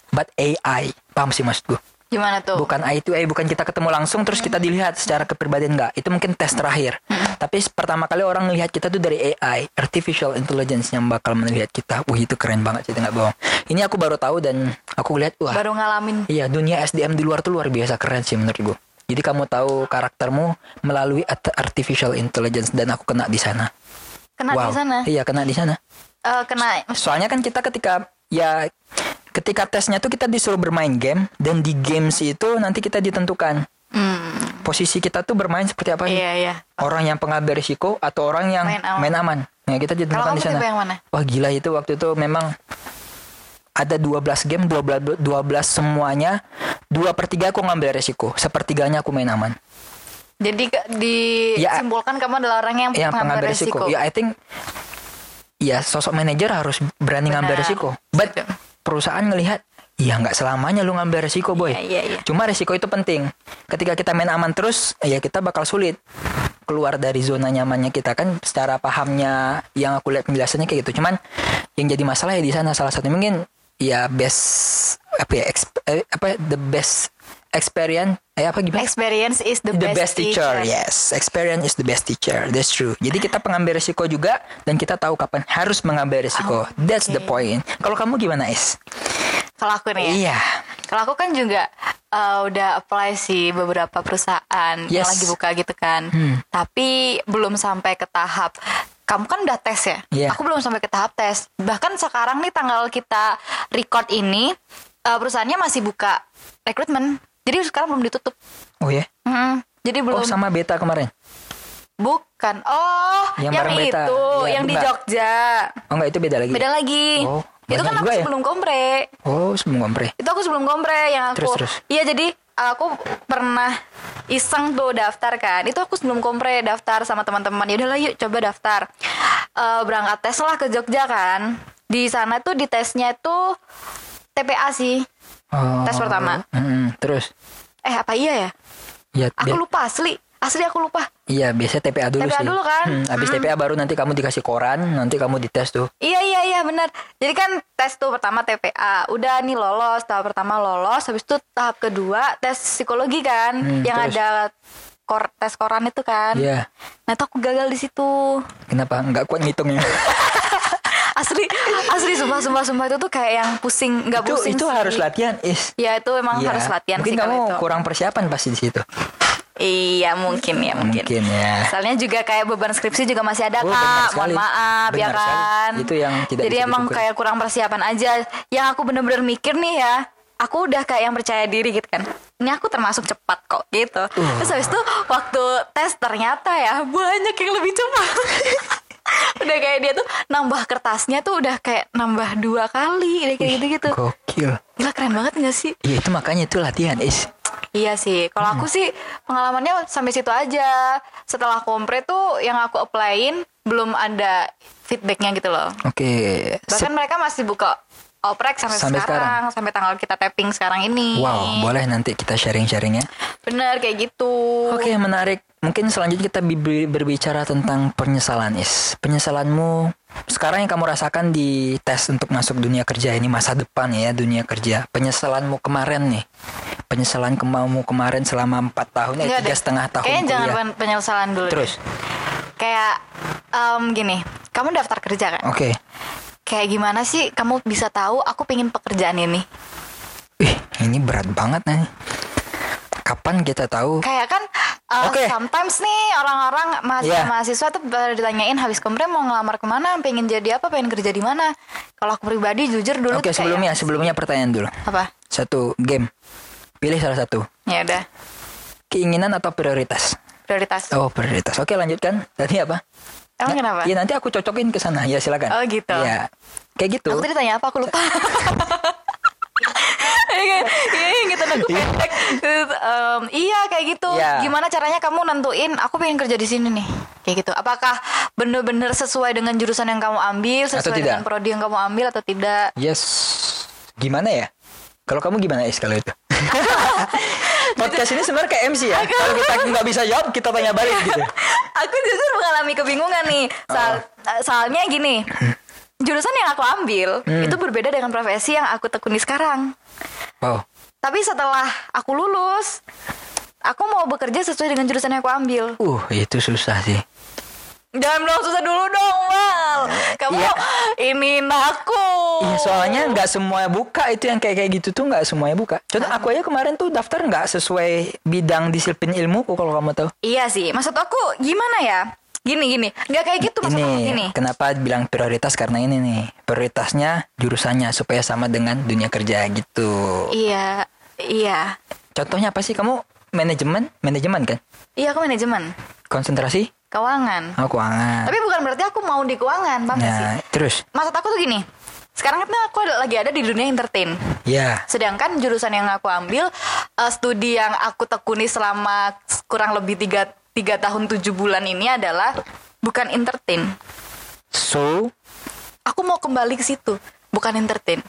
[SPEAKER 1] but AI. Paham sih maksud gue?
[SPEAKER 2] Gimana tuh?
[SPEAKER 1] Bukan eye to eye, bukan kita ketemu langsung terus kita dilihat secara kepribadian enggak. Itu mungkin tes terakhir. Tapi pertama kali orang melihat kita tuh dari AI, artificial intelligence yang bakal melihat kita. Wah, itu keren banget sih, nggak bohong. Ini aku baru tahu dan aku lihat wah.
[SPEAKER 2] Baru ngalamin.
[SPEAKER 1] Iya, dunia SDM di luar tuh luar biasa keren sih menurut gue. Jadi kamu tahu karaktermu melalui art- artificial intelligence dan aku kena di sana.
[SPEAKER 2] Kena
[SPEAKER 1] wow.
[SPEAKER 2] di sana.
[SPEAKER 1] Iya, kena di sana.
[SPEAKER 2] Eh, kena
[SPEAKER 1] Soalnya kan kita ketika ya ketika tesnya tuh kita disuruh bermain game dan di games itu nanti kita ditentukan
[SPEAKER 2] hmm,
[SPEAKER 1] posisi kita tuh bermain seperti apa sih?
[SPEAKER 2] Iya iya.
[SPEAKER 1] Orang yang pengambil risiko atau orang yang
[SPEAKER 2] Main aman.
[SPEAKER 1] main aman. Nah, kita ditentukan di sana.
[SPEAKER 2] yang mana?
[SPEAKER 1] Wah, gila itu waktu itu memang ada 12 game 12 12 semuanya dua per tiga aku ngambil risiko sepertiganya aku main aman
[SPEAKER 2] Jadi
[SPEAKER 1] Ya.
[SPEAKER 2] disimpulkan kamu adalah orang yang,
[SPEAKER 1] yang
[SPEAKER 2] pengambil
[SPEAKER 1] pengambil
[SPEAKER 2] resiko.
[SPEAKER 1] ya I think ya sosok manajer harus berani ngambil
[SPEAKER 2] Benar.
[SPEAKER 1] risiko but
[SPEAKER 2] Setuju.
[SPEAKER 1] Perusahaan ngelihat ya nggak selamanya lu ngambil risiko boy.
[SPEAKER 2] Iya, iya, iya.
[SPEAKER 1] cuma risiko itu penting. Ketika kita main aman terus ya kita bakal sulit. Keluar dari zona nyamannya kita kan secara pahamnya yang aku lihat penjelasannya kayak gitu. Cuman yang jadi masalah ya di sana. Salah satu mungkin ya best apa ya exp- eh, apa the best experience eh apa gimana
[SPEAKER 2] Experience is the,
[SPEAKER 1] the best teacher. Yes, experience is the best teacher. That's true. Jadi kita pengambil risiko juga dan kita tahu kapan harus mengambil risiko. That's the point. Kalau kamu gimana, Is?
[SPEAKER 2] Kalau aku nih ya.
[SPEAKER 1] Iya.
[SPEAKER 2] Kalau aku kan juga uh, udah apply sih beberapa perusahaan yang
[SPEAKER 1] Yes.
[SPEAKER 2] lagi buka gitu kan.
[SPEAKER 1] Hmm.
[SPEAKER 2] Tapi belum sampai ke tahap kamu kan udah tes ya.
[SPEAKER 1] Iya.
[SPEAKER 2] Aku belum sampai ke tahap tes. Bahkan sekarang nih tanggal kita record ini uh, perusahaannya masih buka rekrutmen. Jadi sekarang belum ditutup.
[SPEAKER 1] Oh ya.
[SPEAKER 2] Hmm, Jadi belum
[SPEAKER 1] Oh sama beta kemarin.
[SPEAKER 2] bukan. Oh,
[SPEAKER 1] Yang
[SPEAKER 2] yang,
[SPEAKER 1] beta.
[SPEAKER 2] itu,
[SPEAKER 1] Iya,
[SPEAKER 2] yang di
[SPEAKER 1] enggak.
[SPEAKER 2] Jogja.
[SPEAKER 1] Oh enggak itu beda lagi.
[SPEAKER 2] Beda lagi.
[SPEAKER 1] Oh,
[SPEAKER 2] itu kan aku
[SPEAKER 1] ya?
[SPEAKER 2] sebelum kompre.
[SPEAKER 1] Oh, sebelum kompre.
[SPEAKER 2] Itu aku sebelum kompre yang aku.
[SPEAKER 1] Terus, terus.
[SPEAKER 2] Iya, jadi aku pernah iseng tuh daftar kan. Itu aku sebelum kompre daftar sama teman-teman. Ya udahlah yuk coba daftar. Eh, berangkat tes lah ke Jogja kan. Di sana tuh di tesnya itu TPA sih.
[SPEAKER 1] Oh.
[SPEAKER 2] Tes pertama.
[SPEAKER 1] Mm, terus.
[SPEAKER 2] Eh apa iya ya?
[SPEAKER 1] Ya,
[SPEAKER 2] Aku lupa asli. Asli aku lupa.
[SPEAKER 1] Iya, biasanya TPA dulu
[SPEAKER 2] TPA
[SPEAKER 1] sih.
[SPEAKER 2] dulu kan?
[SPEAKER 1] Hmm, habis
[SPEAKER 2] Hmm.
[SPEAKER 1] TPA baru nanti kamu dikasih koran, nanti kamu dites tuh.
[SPEAKER 2] Iya iya iya benar. Jadi kan tes tuh pertama TPA, udah nih lolos tahap pertama lolos, habis itu tahap kedua tes psikologi kan,
[SPEAKER 1] Hmm,
[SPEAKER 2] yang
[SPEAKER 1] terus?
[SPEAKER 2] ada kor tes koran itu kan.
[SPEAKER 1] Iya.
[SPEAKER 2] Nah itu aku gagal di situ.
[SPEAKER 1] Kenapa? Enggak kuat ngitungnya.
[SPEAKER 2] Asli asli sumpah sumpah sumpah itu tuh kayak yang pusing nggak pusing
[SPEAKER 1] itu
[SPEAKER 2] sih.
[SPEAKER 1] harus latihan, Is.
[SPEAKER 2] Ya itu emang
[SPEAKER 1] Iya.
[SPEAKER 2] harus latihan
[SPEAKER 1] Mungkin
[SPEAKER 2] sih
[SPEAKER 1] kamu
[SPEAKER 2] kalau itu.
[SPEAKER 1] kurang persiapan pasti di situ.
[SPEAKER 2] Iya mungkin ya mungkin.
[SPEAKER 1] Mungkin ya.
[SPEAKER 2] Soalnya juga kayak beban skripsi juga masih ada
[SPEAKER 1] Oh,
[SPEAKER 2] kak. Mohon maaf ya
[SPEAKER 1] Benar sekali.
[SPEAKER 2] kan.
[SPEAKER 1] Itu yang tidak
[SPEAKER 2] Jadi emang kayak kurang persiapan aja. Yang aku bener-bener mikir nih ya. Aku udah kayak yang percaya diri gitu kan. Ini aku termasuk cepat kok gitu.
[SPEAKER 1] Uh.
[SPEAKER 2] Terus habis itu waktu tes ternyata ya banyak yang lebih cepat. udah kayak dia tuh nambah kertasnya tuh udah kayak nambah dua kali kayak gitu-gitu.
[SPEAKER 1] Gokil.
[SPEAKER 2] Gila keren banget gak sih?
[SPEAKER 1] Iya itu makanya itu latihan, Is.
[SPEAKER 2] Iya sih, kalau aku sih pengalamannya sampai situ aja. Setelah kompre tuh yang aku applyin belum ada feedbacknya gitu loh.
[SPEAKER 1] Oke.
[SPEAKER 2] Bahkan mereka masih buka oprek sampai,
[SPEAKER 1] Sampai
[SPEAKER 2] sekarang, sampai tanggal kita tapping sekarang ini.
[SPEAKER 1] Wow, boleh nanti kita sharing-sharing ya.
[SPEAKER 2] Bener kayak gitu.
[SPEAKER 1] Oke, menarik. Mungkin selanjutnya kita bi- berbicara tentang penyesalan, Is. Penyesalanmu sekarang yang kamu rasakan di tes untuk masuk dunia kerja ini masa depan ya dunia kerja. Penyesalanmu kemarin nih. Penyesalan kamu kemarin selama empat tahun, eh
[SPEAKER 2] Enggak
[SPEAKER 1] tiga
[SPEAKER 2] deh.
[SPEAKER 1] setengah tahun
[SPEAKER 2] Kayaknya jangan penyesalan dulu. deh.
[SPEAKER 1] Terus,
[SPEAKER 2] Kayak em, gini, kamu daftar kerja kan?
[SPEAKER 1] oke.
[SPEAKER 2] Kayak gimana sih kamu bisa tahu aku pengen pekerjaan ini?
[SPEAKER 1] Ih, ini berat banget nih. Kapan kita tahu?
[SPEAKER 2] Kayak kan uh,
[SPEAKER 1] Oke.
[SPEAKER 2] sometimes nih orang-orang mahasiswa
[SPEAKER 1] Iya.
[SPEAKER 2] mahasiswa tuh pada ditanyain habis kompre mau ngelamar ke mana, pengen jadi apa, pengen kerja di mana. Kalau aku pribadi jujur dulu
[SPEAKER 1] Oke,
[SPEAKER 2] tuh kayak
[SPEAKER 1] sebelumnya sebelumnya pertanyaan dulu.
[SPEAKER 2] apa?
[SPEAKER 1] Satu game. Pilih salah satu.
[SPEAKER 2] Ya udah,
[SPEAKER 1] Keinginan atau prioritas?
[SPEAKER 2] prioritas.
[SPEAKER 1] Oh, prioritas. Oke, lanjutkan. Tadi apa?
[SPEAKER 2] Emang kenapa?
[SPEAKER 1] Iya, nanti aku cocokin ke sana. Ya, silakan.
[SPEAKER 2] Oh, gitu.
[SPEAKER 1] Iya. Kayak gitu.
[SPEAKER 2] Aku tadi tanya apa? Aku lupa. Iya, gitu aku pendek. Em, iya kayak gitu.
[SPEAKER 1] Iya.
[SPEAKER 2] Gimana caranya kamu nentuin? Aku pengen kerja di sini nih. Kayak gitu. Apakah bener-bener sesuai dengan jurusan yang kamu ambil, sesuai
[SPEAKER 1] tidak?
[SPEAKER 2] dengan prodi yang kamu ambil atau tidak?
[SPEAKER 1] Yes. Gimana ya? Kalau kamu gimana Is kalau itu? Podcast ini sebenarnya kayak MC ya. Kalau kita nggak bisa jawab, kita tanya balik gitu.
[SPEAKER 2] aku jujur mengalami kebingungan nih. Soal,
[SPEAKER 1] Oh.
[SPEAKER 2] Soalnya gini, jurusan yang aku ambil
[SPEAKER 1] Hmm.
[SPEAKER 2] itu berbeda dengan profesi yang aku tekuni sekarang.
[SPEAKER 1] Wow.
[SPEAKER 2] Tapi setelah aku lulus, aku mau bekerja sesuai dengan jurusan yang aku ambil.
[SPEAKER 1] Uh, itu susah sih.
[SPEAKER 2] Jangan bilang susah dulu dong, Mal. Kamu
[SPEAKER 1] Iya.
[SPEAKER 2] ini aku.
[SPEAKER 1] Iya, soalnya nggak semua buka itu yang kayak kayak gitu tuh nggak semuanya buka. Contoh
[SPEAKER 2] Ah.
[SPEAKER 1] aku aja kemarin tuh daftar nggak sesuai bidang disiplin ilmuku kalau kamu tahu.
[SPEAKER 2] Iya sih, maksud aku gimana ya? Gini gini, nggak kayak gitu maksud aku gini.
[SPEAKER 1] kenapa bilang prioritas karena ini nih prioritasnya jurusannya supaya sama dengan dunia kerja gitu.
[SPEAKER 2] Iya, iya.
[SPEAKER 1] Contohnya apa sih kamu manajemen, manajemen kan?
[SPEAKER 2] Iya aku manajemen
[SPEAKER 1] Konsentrasi?
[SPEAKER 2] Keuangan.
[SPEAKER 1] Oh, keuangan.
[SPEAKER 2] Tapi bukan berarti aku mau di keuangan, paham nggak sih?
[SPEAKER 1] Nah, terus?
[SPEAKER 2] Maksud aku tuh gini. Sekarang kan aku lagi ada di dunia entertain.
[SPEAKER 1] Ya.
[SPEAKER 2] Sedangkan jurusan yang aku ambil eh, studi yang aku tekuni selama kurang lebih tiga, tiga tahun tujuh bulan ini adalah bukan entertain.
[SPEAKER 1] So,
[SPEAKER 2] Aku mau kembali ke situ, bukan entertain.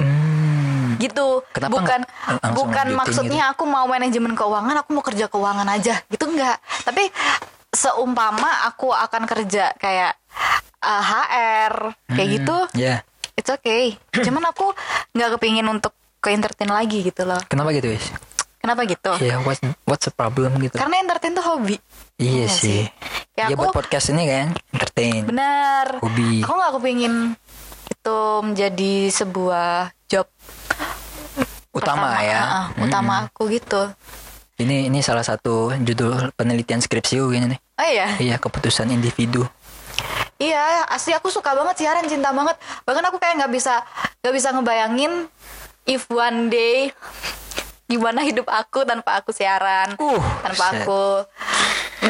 [SPEAKER 1] hmm,
[SPEAKER 2] Gitu.
[SPEAKER 1] Kenapa
[SPEAKER 2] bukan
[SPEAKER 1] langsung
[SPEAKER 2] bukan maksudnya aku mau manajemen keuangan, aku mau kerja keuangan aja. Gitu enggak. Tapi seumpama aku akan kerja kayak eh, HR kayak gitu,
[SPEAKER 1] ya.
[SPEAKER 2] it's okay. Cuman aku nggak kepingin untuk ke entertain lagi gitu loh.
[SPEAKER 1] Kenapa gitu, Wis?
[SPEAKER 2] Kenapa gitu?
[SPEAKER 1] Ya, what's, what's the problem gitu?
[SPEAKER 2] Karena entertain tuh hobi.
[SPEAKER 1] Iya
[SPEAKER 2] Iya
[SPEAKER 1] sih.
[SPEAKER 2] Kayak
[SPEAKER 1] Ya
[SPEAKER 2] aku
[SPEAKER 1] buat podcast ini kan, entertain.
[SPEAKER 2] bener.
[SPEAKER 1] Hobi.
[SPEAKER 2] Aku nggak kepingin itu menjadi sebuah job
[SPEAKER 1] Utama
[SPEAKER 2] pertama,
[SPEAKER 1] ya.
[SPEAKER 2] uh, uh, utama aku gitu.
[SPEAKER 1] Ini ini salah satu judul penelitian skripsi gue ini nih.
[SPEAKER 2] Oh iya,
[SPEAKER 1] Iya, keputusan individu.
[SPEAKER 2] iya asli aku suka banget siaran, cinta banget. Bahkan aku kayak nggak bisa nggak bisa ngebayangin if one day gimana hidup aku tanpa aku siaran,
[SPEAKER 1] Uh,
[SPEAKER 2] tanpa
[SPEAKER 1] set.
[SPEAKER 2] aku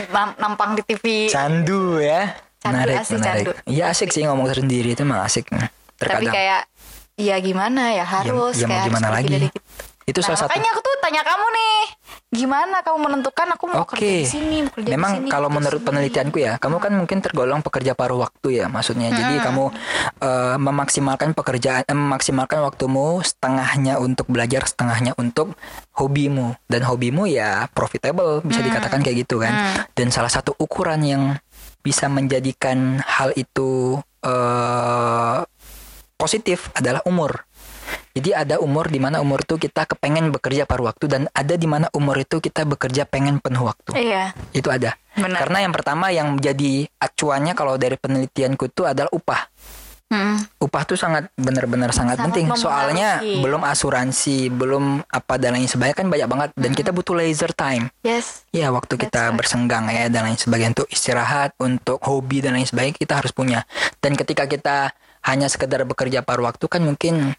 [SPEAKER 2] nam- nampang di TV.
[SPEAKER 1] Candu ya.
[SPEAKER 2] Candu,
[SPEAKER 1] menarik,
[SPEAKER 2] asli
[SPEAKER 1] menarik.
[SPEAKER 2] candu.
[SPEAKER 1] Iya asik sih ngomong sendiri itu mah asik.
[SPEAKER 2] Tapi
[SPEAKER 1] Terkadang.
[SPEAKER 2] kayak ya gimana ya harus
[SPEAKER 1] ya mau
[SPEAKER 2] kayak harus
[SPEAKER 1] gimana
[SPEAKER 2] pergi
[SPEAKER 1] lagi.
[SPEAKER 2] dari kita.
[SPEAKER 1] Itu
[SPEAKER 2] Nah,
[SPEAKER 1] salah satu.
[SPEAKER 2] makanya aku tuh tanya kamu nih, gimana kamu menentukan aku mau kerja
[SPEAKER 1] Oke.
[SPEAKER 2] di sini, mau kerja di
[SPEAKER 1] Memang
[SPEAKER 2] sini,
[SPEAKER 1] kalau
[SPEAKER 2] kerja
[SPEAKER 1] menurut
[SPEAKER 2] di sini.
[SPEAKER 1] penelitianku ya, kamu kan mungkin tergolong pekerja paruh waktu ya, maksudnya. Jadi kamu eh, memaksimalkan pekerjaan, eh, memaksimalkan waktumu setengahnya untuk belajar, setengahnya untuk hobimu. Dan hobimu ya profitable, bisa dikatakan kayak gitu kan. Dan salah satu ukuran yang bisa menjadikan hal itu eh positif adalah umur. Jadi ada umur di mana umur itu kita kepengen bekerja paruh waktu dan ada di mana umur itu kita bekerja pengen penuh waktu.
[SPEAKER 2] Iya,
[SPEAKER 1] Itu ada.
[SPEAKER 2] Benar.
[SPEAKER 1] Karena yang pertama yang jadi acuannya kalau dari penelitianku itu adalah upah.
[SPEAKER 2] Mm.
[SPEAKER 1] Upah tuh sangat benar-benar sangat,
[SPEAKER 2] Sangat
[SPEAKER 1] penting.
[SPEAKER 2] mempengaruhi.
[SPEAKER 1] Soalnya belum asuransi, belum apa dan lain sebagainya kan banyak banget dan kita butuh leisure time.
[SPEAKER 2] yes,
[SPEAKER 1] Ya waktu
[SPEAKER 2] That's
[SPEAKER 1] kita
[SPEAKER 2] right.
[SPEAKER 1] bersenggang ya dan lain sebagainya untuk istirahat, untuk hobi dan lain sebagainya kita harus punya. Dan ketika kita hanya sekedar bekerja paruh waktu kan mungkin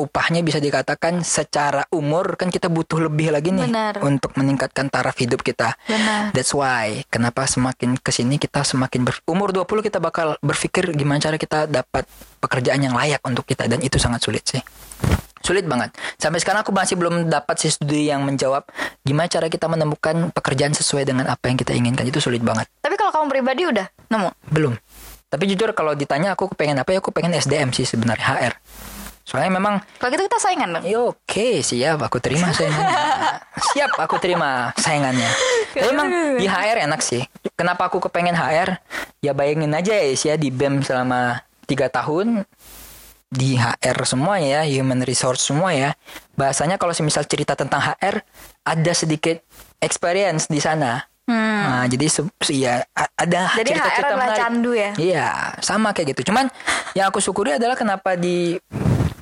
[SPEAKER 1] upahnya bisa dikatakan secara umur kan kita butuh lebih lagi nih
[SPEAKER 2] Benar.
[SPEAKER 1] untuk meningkatkan taraf hidup kita.
[SPEAKER 2] benar.
[SPEAKER 1] That's why kenapa semakin ke sini kita semakin ber, umur 20 kita bakal berpikir gimana cara kita dapat pekerjaan yang layak untuk kita dan itu sangat sulit sih. Sulit banget. Sampai sekarang aku masih belum dapat sih studi yang menjawab gimana cara kita menemukan pekerjaan sesuai dengan apa yang kita inginkan. Itu sulit banget.
[SPEAKER 2] Tapi kalau kamu pribadi udah nemu?
[SPEAKER 1] Belum. Tapi jujur kalau ditanya aku pengen apa ya aku pengen SDM sih sebenarnya HR. Soalnya memang
[SPEAKER 2] Kalau gitu kita saingan dong.
[SPEAKER 1] Ya oke siap aku terima sayangannya Siap aku terima sayangannya Tapi emang di HR enak sih Kenapa aku kepengen HR Ya bayangin aja ya Is, ya di BEM selama tiga tahun Di HR semua ya Human resource semua ya Bahasanya kalau semisal cerita tentang HR Ada sedikit experience di sana Nah, jadi ya ada
[SPEAKER 2] Hmm. Jadi
[SPEAKER 1] cerita-cerita
[SPEAKER 2] HR
[SPEAKER 1] menarik.
[SPEAKER 2] candu ya?
[SPEAKER 1] Iya, sama kayak gitu. Cuman yang aku syukuri adalah kenapa di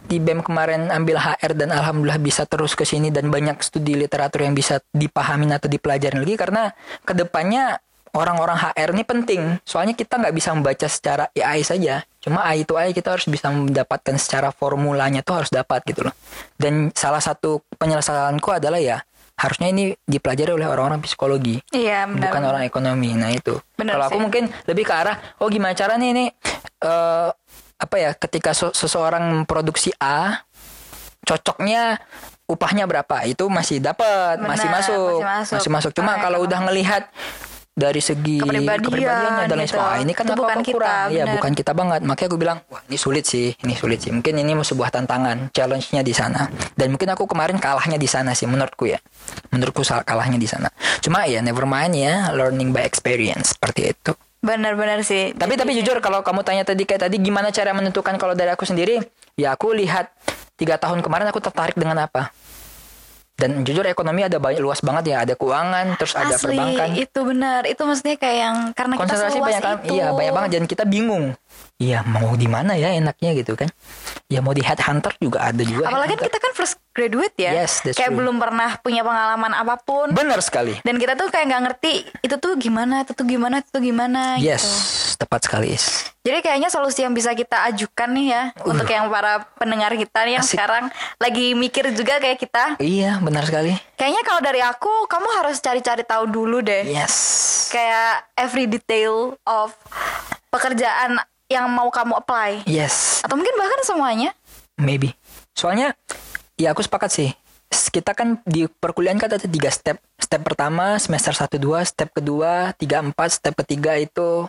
[SPEAKER 1] di BEM kemarin ambil HR dan alhamdulillah bisa terus ke sini dan banyak studi literatur yang bisa dipahamin atau dipelajarin lagi karena ke depannya orang-orang HR ini penting. Soalnya kita nggak bisa membaca secara AI saja. Cuma AI itu AI kita harus bisa mendapatkan secara formulanya tuh harus dapat gitu loh. Dan salah satu penyelesaianku adalah ya harusnya ini dipelajari oleh orang-orang psikologi
[SPEAKER 2] Iya, benar.
[SPEAKER 1] bukan orang ekonomi. Nah itu.
[SPEAKER 2] Benar
[SPEAKER 1] Kalau aku mungkin lebih ke arah, oh gimana cara nih ini eh apa ya? Ketika so- seseorang memproduksi A, cocoknya upahnya berapa? Itu masih dapat,
[SPEAKER 2] Benar,
[SPEAKER 1] masih masuk,
[SPEAKER 2] masih masuk.
[SPEAKER 1] Cuma
[SPEAKER 2] Ah,
[SPEAKER 1] kalau udah ngelihat dari segi
[SPEAKER 2] Kepribadian
[SPEAKER 1] kepribadiannya dan lain
[SPEAKER 2] gitu.
[SPEAKER 1] sebagainya, ini kan
[SPEAKER 2] Itu
[SPEAKER 1] apa
[SPEAKER 2] bukan kita,
[SPEAKER 1] kurang, ya
[SPEAKER 2] benar.
[SPEAKER 1] bukan kita banget. Makanya aku bilang, wah ini sulit sih, ini sulit sih. Mungkin ini sebuah tantangan, challenge-nya di sana. Dan mungkin aku kemarin kalahnya di sana sih, menurutku ya. Menurutku salah kalahnya di sana. Cuma ya never mind ya, learning by experience seperti itu.
[SPEAKER 2] Benar-benar sih.
[SPEAKER 1] Tapi tapi jujur kalau kamu tanya tadi kayak tadi gimana cara menentukan kalau dari aku sendiri, ya aku lihat tiga tahun kemarin aku tertarik dengan apa. Dan jujur ekonomi ada banyak luas banget ya, ada keuangan, terus ada
[SPEAKER 2] Asli,
[SPEAKER 1] perbankan.
[SPEAKER 2] itu benar. Itu maksudnya kayak yang karena kita
[SPEAKER 1] konsentrasi
[SPEAKER 2] seluas
[SPEAKER 1] banyak kan
[SPEAKER 2] itu.
[SPEAKER 1] iya banyak banget dan kita bingung iya mau di mana ya enaknya gitu kan ya mau di headhunter juga ada juga
[SPEAKER 2] Apalagi kan kita kan first graduate ya.
[SPEAKER 1] Yes, that's
[SPEAKER 2] kayak
[SPEAKER 1] true.
[SPEAKER 2] belum pernah punya pengalaman apa pun.
[SPEAKER 1] benar sekali
[SPEAKER 2] Dan kita tuh kayak nggak ngerti itu tuh gimana, itu tuh gimana, itu tuh gimana
[SPEAKER 1] yes
[SPEAKER 2] gitu.
[SPEAKER 1] Tepat sekali Is.
[SPEAKER 2] Jadi kayaknya solusi yang bisa kita ajukan nih ya untuk yang para pendengar kita nih yang
[SPEAKER 1] Uh. Asik.
[SPEAKER 2] sekarang lagi mikir juga kayak kita.
[SPEAKER 1] Iya benar sekali.
[SPEAKER 2] Kayaknya kalau dari aku kamu harus cari-cari tahu dulu deh.
[SPEAKER 1] Yes.
[SPEAKER 2] Kayak every detail of pekerjaan yang mau kamu apply.
[SPEAKER 1] Yes.
[SPEAKER 2] Atau mungkin bahkan semuanya.
[SPEAKER 1] Maybe. Soalnya ya aku sepakat sih. Kita kan di perkuliahan kan ada tiga step. Step pertama semester 1 2, step kedua 3 4, step ketiga itu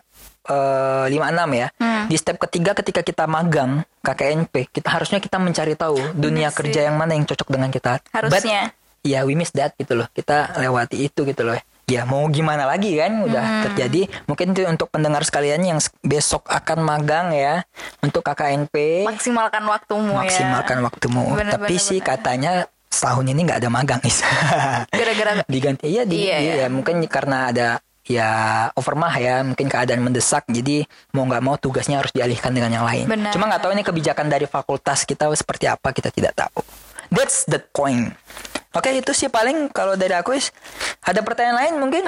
[SPEAKER 1] eh 5 6 ya.
[SPEAKER 2] Hmm.
[SPEAKER 1] Di step ketiga ketika kita magang KKNP, kita harusnya kita mencari tahu dunia
[SPEAKER 2] Bener sih.
[SPEAKER 1] kerja yang mana yang cocok dengan kita.
[SPEAKER 2] Harusnya.
[SPEAKER 1] But, ya we miss that gitu loh. Kita lewati itu gitu loh. Ya mau gimana lagi kan udah
[SPEAKER 2] Hmm.
[SPEAKER 1] terjadi. Mungkin itu untuk pendengar sekalian yang besok akan magang ya untuk KKNP
[SPEAKER 2] Maksimalkan waktumu ya.
[SPEAKER 1] maksimalkan waktumu.
[SPEAKER 2] Bener,
[SPEAKER 1] Tapi
[SPEAKER 2] bener,
[SPEAKER 1] sih
[SPEAKER 2] bener.
[SPEAKER 1] katanya setahun ini nggak ada magang is.
[SPEAKER 2] Gara-gara
[SPEAKER 1] Diganti iya di,
[SPEAKER 2] Iya,
[SPEAKER 1] iya,
[SPEAKER 2] iya.
[SPEAKER 1] mungkin karena ada ya overmah ya mungkin keadaan mendesak jadi mau nggak mau tugasnya harus dialihkan dengan yang lain.
[SPEAKER 2] Benar.
[SPEAKER 1] Cuma nggak tahu ini kebijakan dari fakultas kita seperti apa kita tidak tahu. That's the point. Oke itu sih paling kalau dari aku is ada pertanyaan lain mungkin.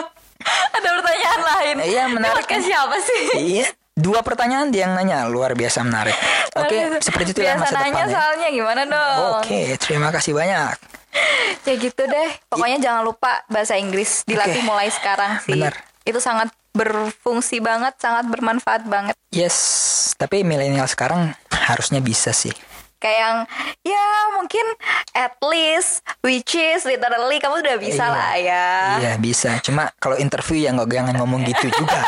[SPEAKER 2] ada pertanyaan lain.
[SPEAKER 1] Iya, menarik kan?
[SPEAKER 2] siapa sih?
[SPEAKER 1] iya dua pertanyaan dia yang nanya luar biasa menarik. Oke
[SPEAKER 2] Aduh,
[SPEAKER 1] seperti itu ya masa
[SPEAKER 2] nanya
[SPEAKER 1] depan ya.
[SPEAKER 2] soalnya gimana dong?
[SPEAKER 1] Oke terima kasih banyak.
[SPEAKER 2] Ya gitu deh. Pokoknya jangan lupa bahasa Inggris dilatih
[SPEAKER 1] Oke.
[SPEAKER 2] mulai sekarang sih.
[SPEAKER 1] Benar.
[SPEAKER 2] Itu sangat berfungsi banget, sangat bermanfaat banget.
[SPEAKER 1] Yes, tapi milenial sekarang harusnya bisa sih.
[SPEAKER 2] Kayak yang ya mungkin at least which is literally kamu udah bisa
[SPEAKER 1] Iya.
[SPEAKER 2] lah ya.
[SPEAKER 1] Iya bisa. Cuma kalau interview ya nggak jangan ngomong gitu juga.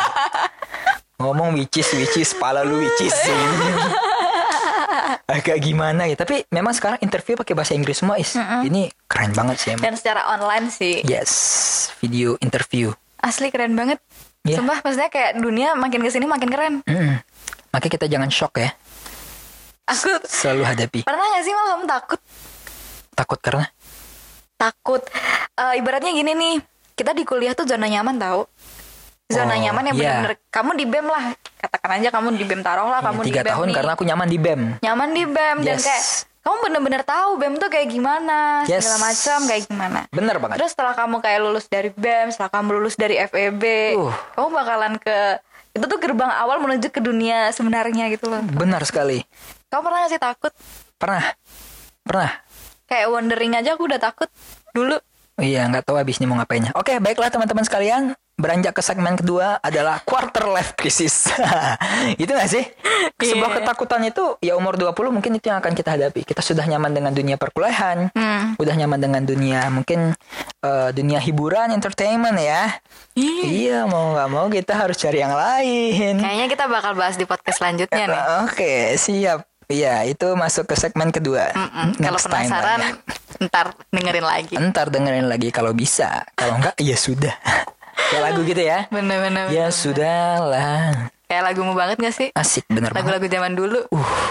[SPEAKER 1] ngomong which is which is pala lu which is. Agak gimana ya. Tapi memang sekarang interview pakai bahasa Inggris semua is. Ini keren banget sih emang.
[SPEAKER 2] Dan secara online sih.
[SPEAKER 1] Yes, video interview.
[SPEAKER 2] Asli keren banget.
[SPEAKER 1] Iya.
[SPEAKER 2] Sumpah maksudnya kayak dunia makin ke sini makin keren.
[SPEAKER 1] Mm-mm. Makanya kita jangan shock ya.
[SPEAKER 2] Aku
[SPEAKER 1] Selalu hadapi.
[SPEAKER 2] pernah gak sih mal kamu takut?
[SPEAKER 1] Takut karena
[SPEAKER 2] Takut. Eh, ibaratnya gini nih, kita di kuliah tuh zona nyaman tau. Zona
[SPEAKER 1] Oh,
[SPEAKER 2] nyaman yang
[SPEAKER 1] iya.
[SPEAKER 2] bener-bener kamu di BEM lah. Katakan aja kamu di BEM taruh lah kamu di
[SPEAKER 1] tiga
[SPEAKER 2] BEM
[SPEAKER 1] tahun
[SPEAKER 2] nih.
[SPEAKER 1] karena aku nyaman di BEM.
[SPEAKER 2] nyaman di BEM dan
[SPEAKER 1] Yes.
[SPEAKER 2] kayak kamu bener-bener tahu BEM tuh kayak gimana,
[SPEAKER 1] Yes.
[SPEAKER 2] segala macam kayak gimana.
[SPEAKER 1] Bener banget.
[SPEAKER 2] Terus setelah kamu kayak lulus dari BEM, setelah kamu lulus dari FEB,
[SPEAKER 1] Uh.
[SPEAKER 2] kamu bakalan ke itu tuh gerbang awal menuju ke dunia sebenarnya gitu loh.
[SPEAKER 1] Benar sekali.
[SPEAKER 2] Kamu pernah gak sih takut?
[SPEAKER 1] Pernah. Pernah.
[SPEAKER 2] Kayak wondering aja aku udah takut dulu.
[SPEAKER 1] Iya, nggak tahu habis ini mau ngapainnya. Oke, baiklah teman-teman sekalian. Beranjak ke segmen kedua adalah quarter life crisis. itu gak sih? Sebuah
[SPEAKER 2] Iya.
[SPEAKER 1] ketakutan itu ya umur 20 mungkin itu yang akan kita hadapi. Kita sudah nyaman dengan dunia perkuliahan,
[SPEAKER 2] Hmm.
[SPEAKER 1] udah nyaman dengan dunia mungkin eh, dunia hiburan, entertainment ya. Iya, mau nggak mau kita harus cari yang lain.
[SPEAKER 2] Kayaknya kita bakal bahas di podcast selanjutnya nih.
[SPEAKER 1] Oke, siap. Iya, itu masuk ke segmen kedua.
[SPEAKER 2] Kalau
[SPEAKER 1] Next time lah
[SPEAKER 2] penasaran, ntar dengerin lagi.
[SPEAKER 1] Ntar dengerin lagi kalau bisa. Kalau enggak, ya sudah. Kayak lagu gitu ya.
[SPEAKER 2] Bener-bener.
[SPEAKER 1] Ya sudahlah.
[SPEAKER 2] Kayak lagumu banget gak sih?
[SPEAKER 1] Asik bener banget.
[SPEAKER 2] Lagu-lagu zaman dulu.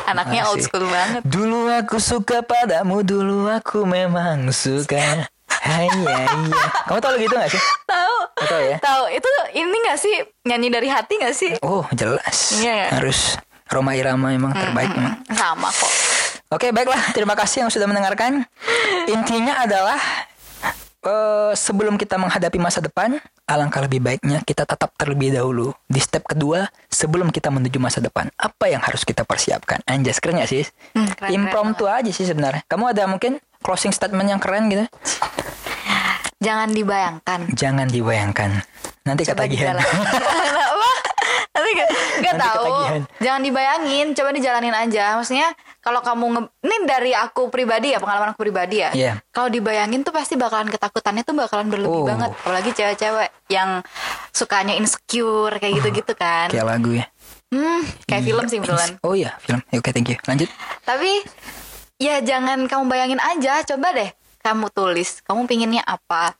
[SPEAKER 2] Anaknya old
[SPEAKER 1] asik.
[SPEAKER 2] school banget.
[SPEAKER 1] Dulu aku suka padamu, dulu aku memang suka. Hai ya iya. Kamu tau lagu itu gak sih?
[SPEAKER 2] Tahu.
[SPEAKER 1] Nggak tahu ya?
[SPEAKER 2] Tahu. Itu ini gak sih? Nyanyi dari hati gak sih?
[SPEAKER 1] Oh jelas.
[SPEAKER 2] Iya, ya?
[SPEAKER 1] Harus Roma Irama memang terbaik memang.
[SPEAKER 2] Sama kok.
[SPEAKER 1] Oke baiklah terima kasih yang sudah mendengarkan. Intinya adalah eh, sebelum kita menghadapi masa depan, alangkah lebih baiknya kita tetap terlebih dahulu di step kedua sebelum kita menuju masa depan. Apa yang harus kita persiapkan? Anjas keren gak sih?
[SPEAKER 2] Hmm, keren,
[SPEAKER 1] Impromptu aja sih sebenarnya. Kamu ada mungkin closing statement yang keren gitu?
[SPEAKER 2] Jangan dibayangkan.
[SPEAKER 1] Jangan dibayangkan. Nanti
[SPEAKER 2] Coba
[SPEAKER 1] ketagihan.
[SPEAKER 2] Nanti gak, gak
[SPEAKER 1] Nanti
[SPEAKER 2] tahu.
[SPEAKER 1] ketagihan.
[SPEAKER 2] Jangan dibayangin, coba dijalanin aja. Maksudnya kalau kamu nge ini dari aku pribadi ya, pengalaman aku pribadi ya.
[SPEAKER 1] Iya.
[SPEAKER 2] Kalau dibayangin tuh pasti bakalan ketakutannya tuh bakalan berlebih
[SPEAKER 1] Oh.
[SPEAKER 2] banget. Apalagi cewek-cewek yang sukanya insecure kayak gitu-gitu kan.
[SPEAKER 1] Kayak lagu ya.
[SPEAKER 2] Hmm, kayak film sih betulan.
[SPEAKER 1] Oh iya, film. Oke, thank you. Lanjut.
[SPEAKER 2] Tapi ya jangan kamu bayangin aja, coba deh kamu tulis, kamu pinginnya apa.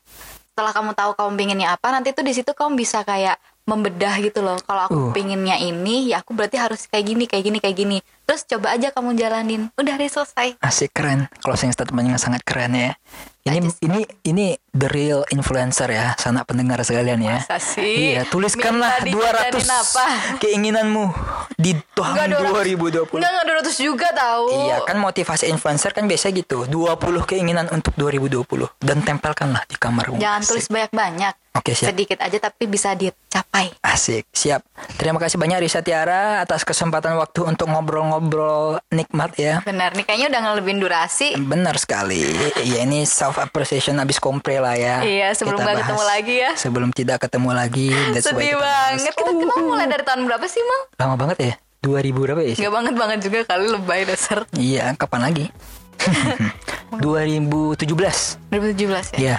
[SPEAKER 2] Setelah kamu tahu kamu pinginnya apa, nanti tuh di situ kamu bisa kayak membedah gitu loh. Kalau aku
[SPEAKER 1] Uh.
[SPEAKER 2] pinginnya ini, ya aku berarti harus kayak gini, kayak gini, kayak gini. Terus coba aja kamu jalanin. Udah deh selesai.
[SPEAKER 1] Asik keren. Closing statement yang sangat keren ya. Ini
[SPEAKER 2] Aja sih.
[SPEAKER 1] ini ini the real influencer ya, sanak pendengar sekalian ya.
[SPEAKER 2] Masa sih?
[SPEAKER 1] Iya, tuliskanlah
[SPEAKER 2] Minta
[SPEAKER 1] 200
[SPEAKER 2] dijajanin apa?
[SPEAKER 1] keinginanmu di tahun
[SPEAKER 2] 200.
[SPEAKER 1] 2020.
[SPEAKER 2] Enggak, enggak 200 juga tahu.
[SPEAKER 1] Iya kan motivasi influencer kan biasa gitu 20 keinginan untuk 2020 Dan tempelkanlah di kamarmu
[SPEAKER 2] Jangan
[SPEAKER 1] Asik.
[SPEAKER 2] tulis banyak-banyak.
[SPEAKER 1] Oke, siap.
[SPEAKER 2] Sedikit aja tapi bisa dicapai.
[SPEAKER 1] Asik siap Terima kasih banyak Risa Tiara Atas kesempatan waktu untuk ngobrol-ngobrol nikmat ya
[SPEAKER 2] Benar nih kayaknya udah ngelebihin durasi.
[SPEAKER 1] Benar sekali Ya ini self appreciation abis kompre lah ya
[SPEAKER 2] Iya, sebelum
[SPEAKER 1] Kita bahas.
[SPEAKER 2] ketemu lagi ya.
[SPEAKER 1] Sebelum tidak ketemu lagi that's why
[SPEAKER 2] Sedih
[SPEAKER 1] kita
[SPEAKER 2] banget. Kita, kita mulai dari tahun berapa sih, Mang?
[SPEAKER 1] Lama banget ya 2000 berapa ya sih?
[SPEAKER 2] Enggak banget-banget juga kali lebay dasar.
[SPEAKER 1] Iya kapan lagi 2017
[SPEAKER 2] 2017 ya?
[SPEAKER 1] Iya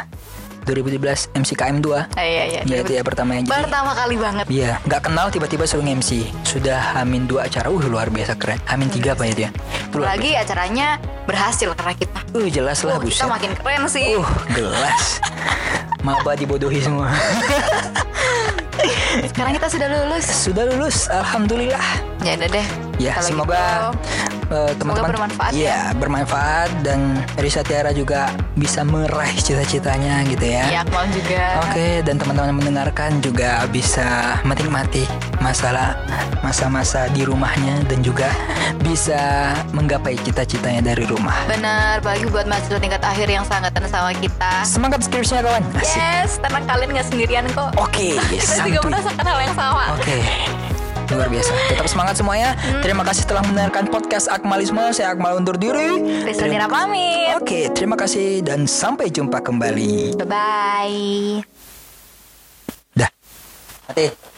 [SPEAKER 1] 2017 MCKM 2
[SPEAKER 2] Ah, iya, iya.
[SPEAKER 1] Ya itu ya pertama yang jadi
[SPEAKER 2] Pertama kali banget.
[SPEAKER 1] Iya, nggak kenal tiba-tiba suruh MC. Sudah Hamin dua acara, uh luar biasa keren. Hamin tiga apa ya dia? Itu
[SPEAKER 2] Lagi acaranya berhasil karena kita.
[SPEAKER 1] Uh jelas lah
[SPEAKER 2] Oh, kita makin keren sih.
[SPEAKER 1] Uh jelas. Maba dibodohi semua.
[SPEAKER 2] Sekarang kita sudah lulus.
[SPEAKER 1] Sudah lulus, alhamdulillah.
[SPEAKER 2] Ya udah deh.
[SPEAKER 1] Ya
[SPEAKER 2] Kalau
[SPEAKER 1] semoga
[SPEAKER 2] gitu,
[SPEAKER 1] eh, teman-teman
[SPEAKER 2] bermanfaat
[SPEAKER 1] Iya,
[SPEAKER 2] ya.
[SPEAKER 1] bermanfaat dan Risa Tiara juga bisa meraih cita-citanya gitu ya.
[SPEAKER 2] ya Akmal juga.
[SPEAKER 1] Oke, dan teman-teman mendengarkan juga bisa menikmati masalah masa-masa di rumahnya dan juga bisa menggapai cita-citanya dari rumah.
[SPEAKER 2] Benar, bagi buat mahasiswa tingkat akhir yang sangatan sama kita.
[SPEAKER 1] Semangat skripsinya kawan. Asik.
[SPEAKER 2] Yes, karena kalian nggak sendirian kok.
[SPEAKER 1] Oke,
[SPEAKER 2] Kita juga merasakan hal yang sama.
[SPEAKER 1] Oke. Luar biasa. Tetap semangat semuanya. Terima kasih telah mendengarkan podcast Akmalisme. Saya Akmal undur diri. Terima-
[SPEAKER 2] pamit.
[SPEAKER 1] Oke, terima kasih dan sampai jumpa kembali.
[SPEAKER 2] Bye-bye.
[SPEAKER 1] Dah. Mati.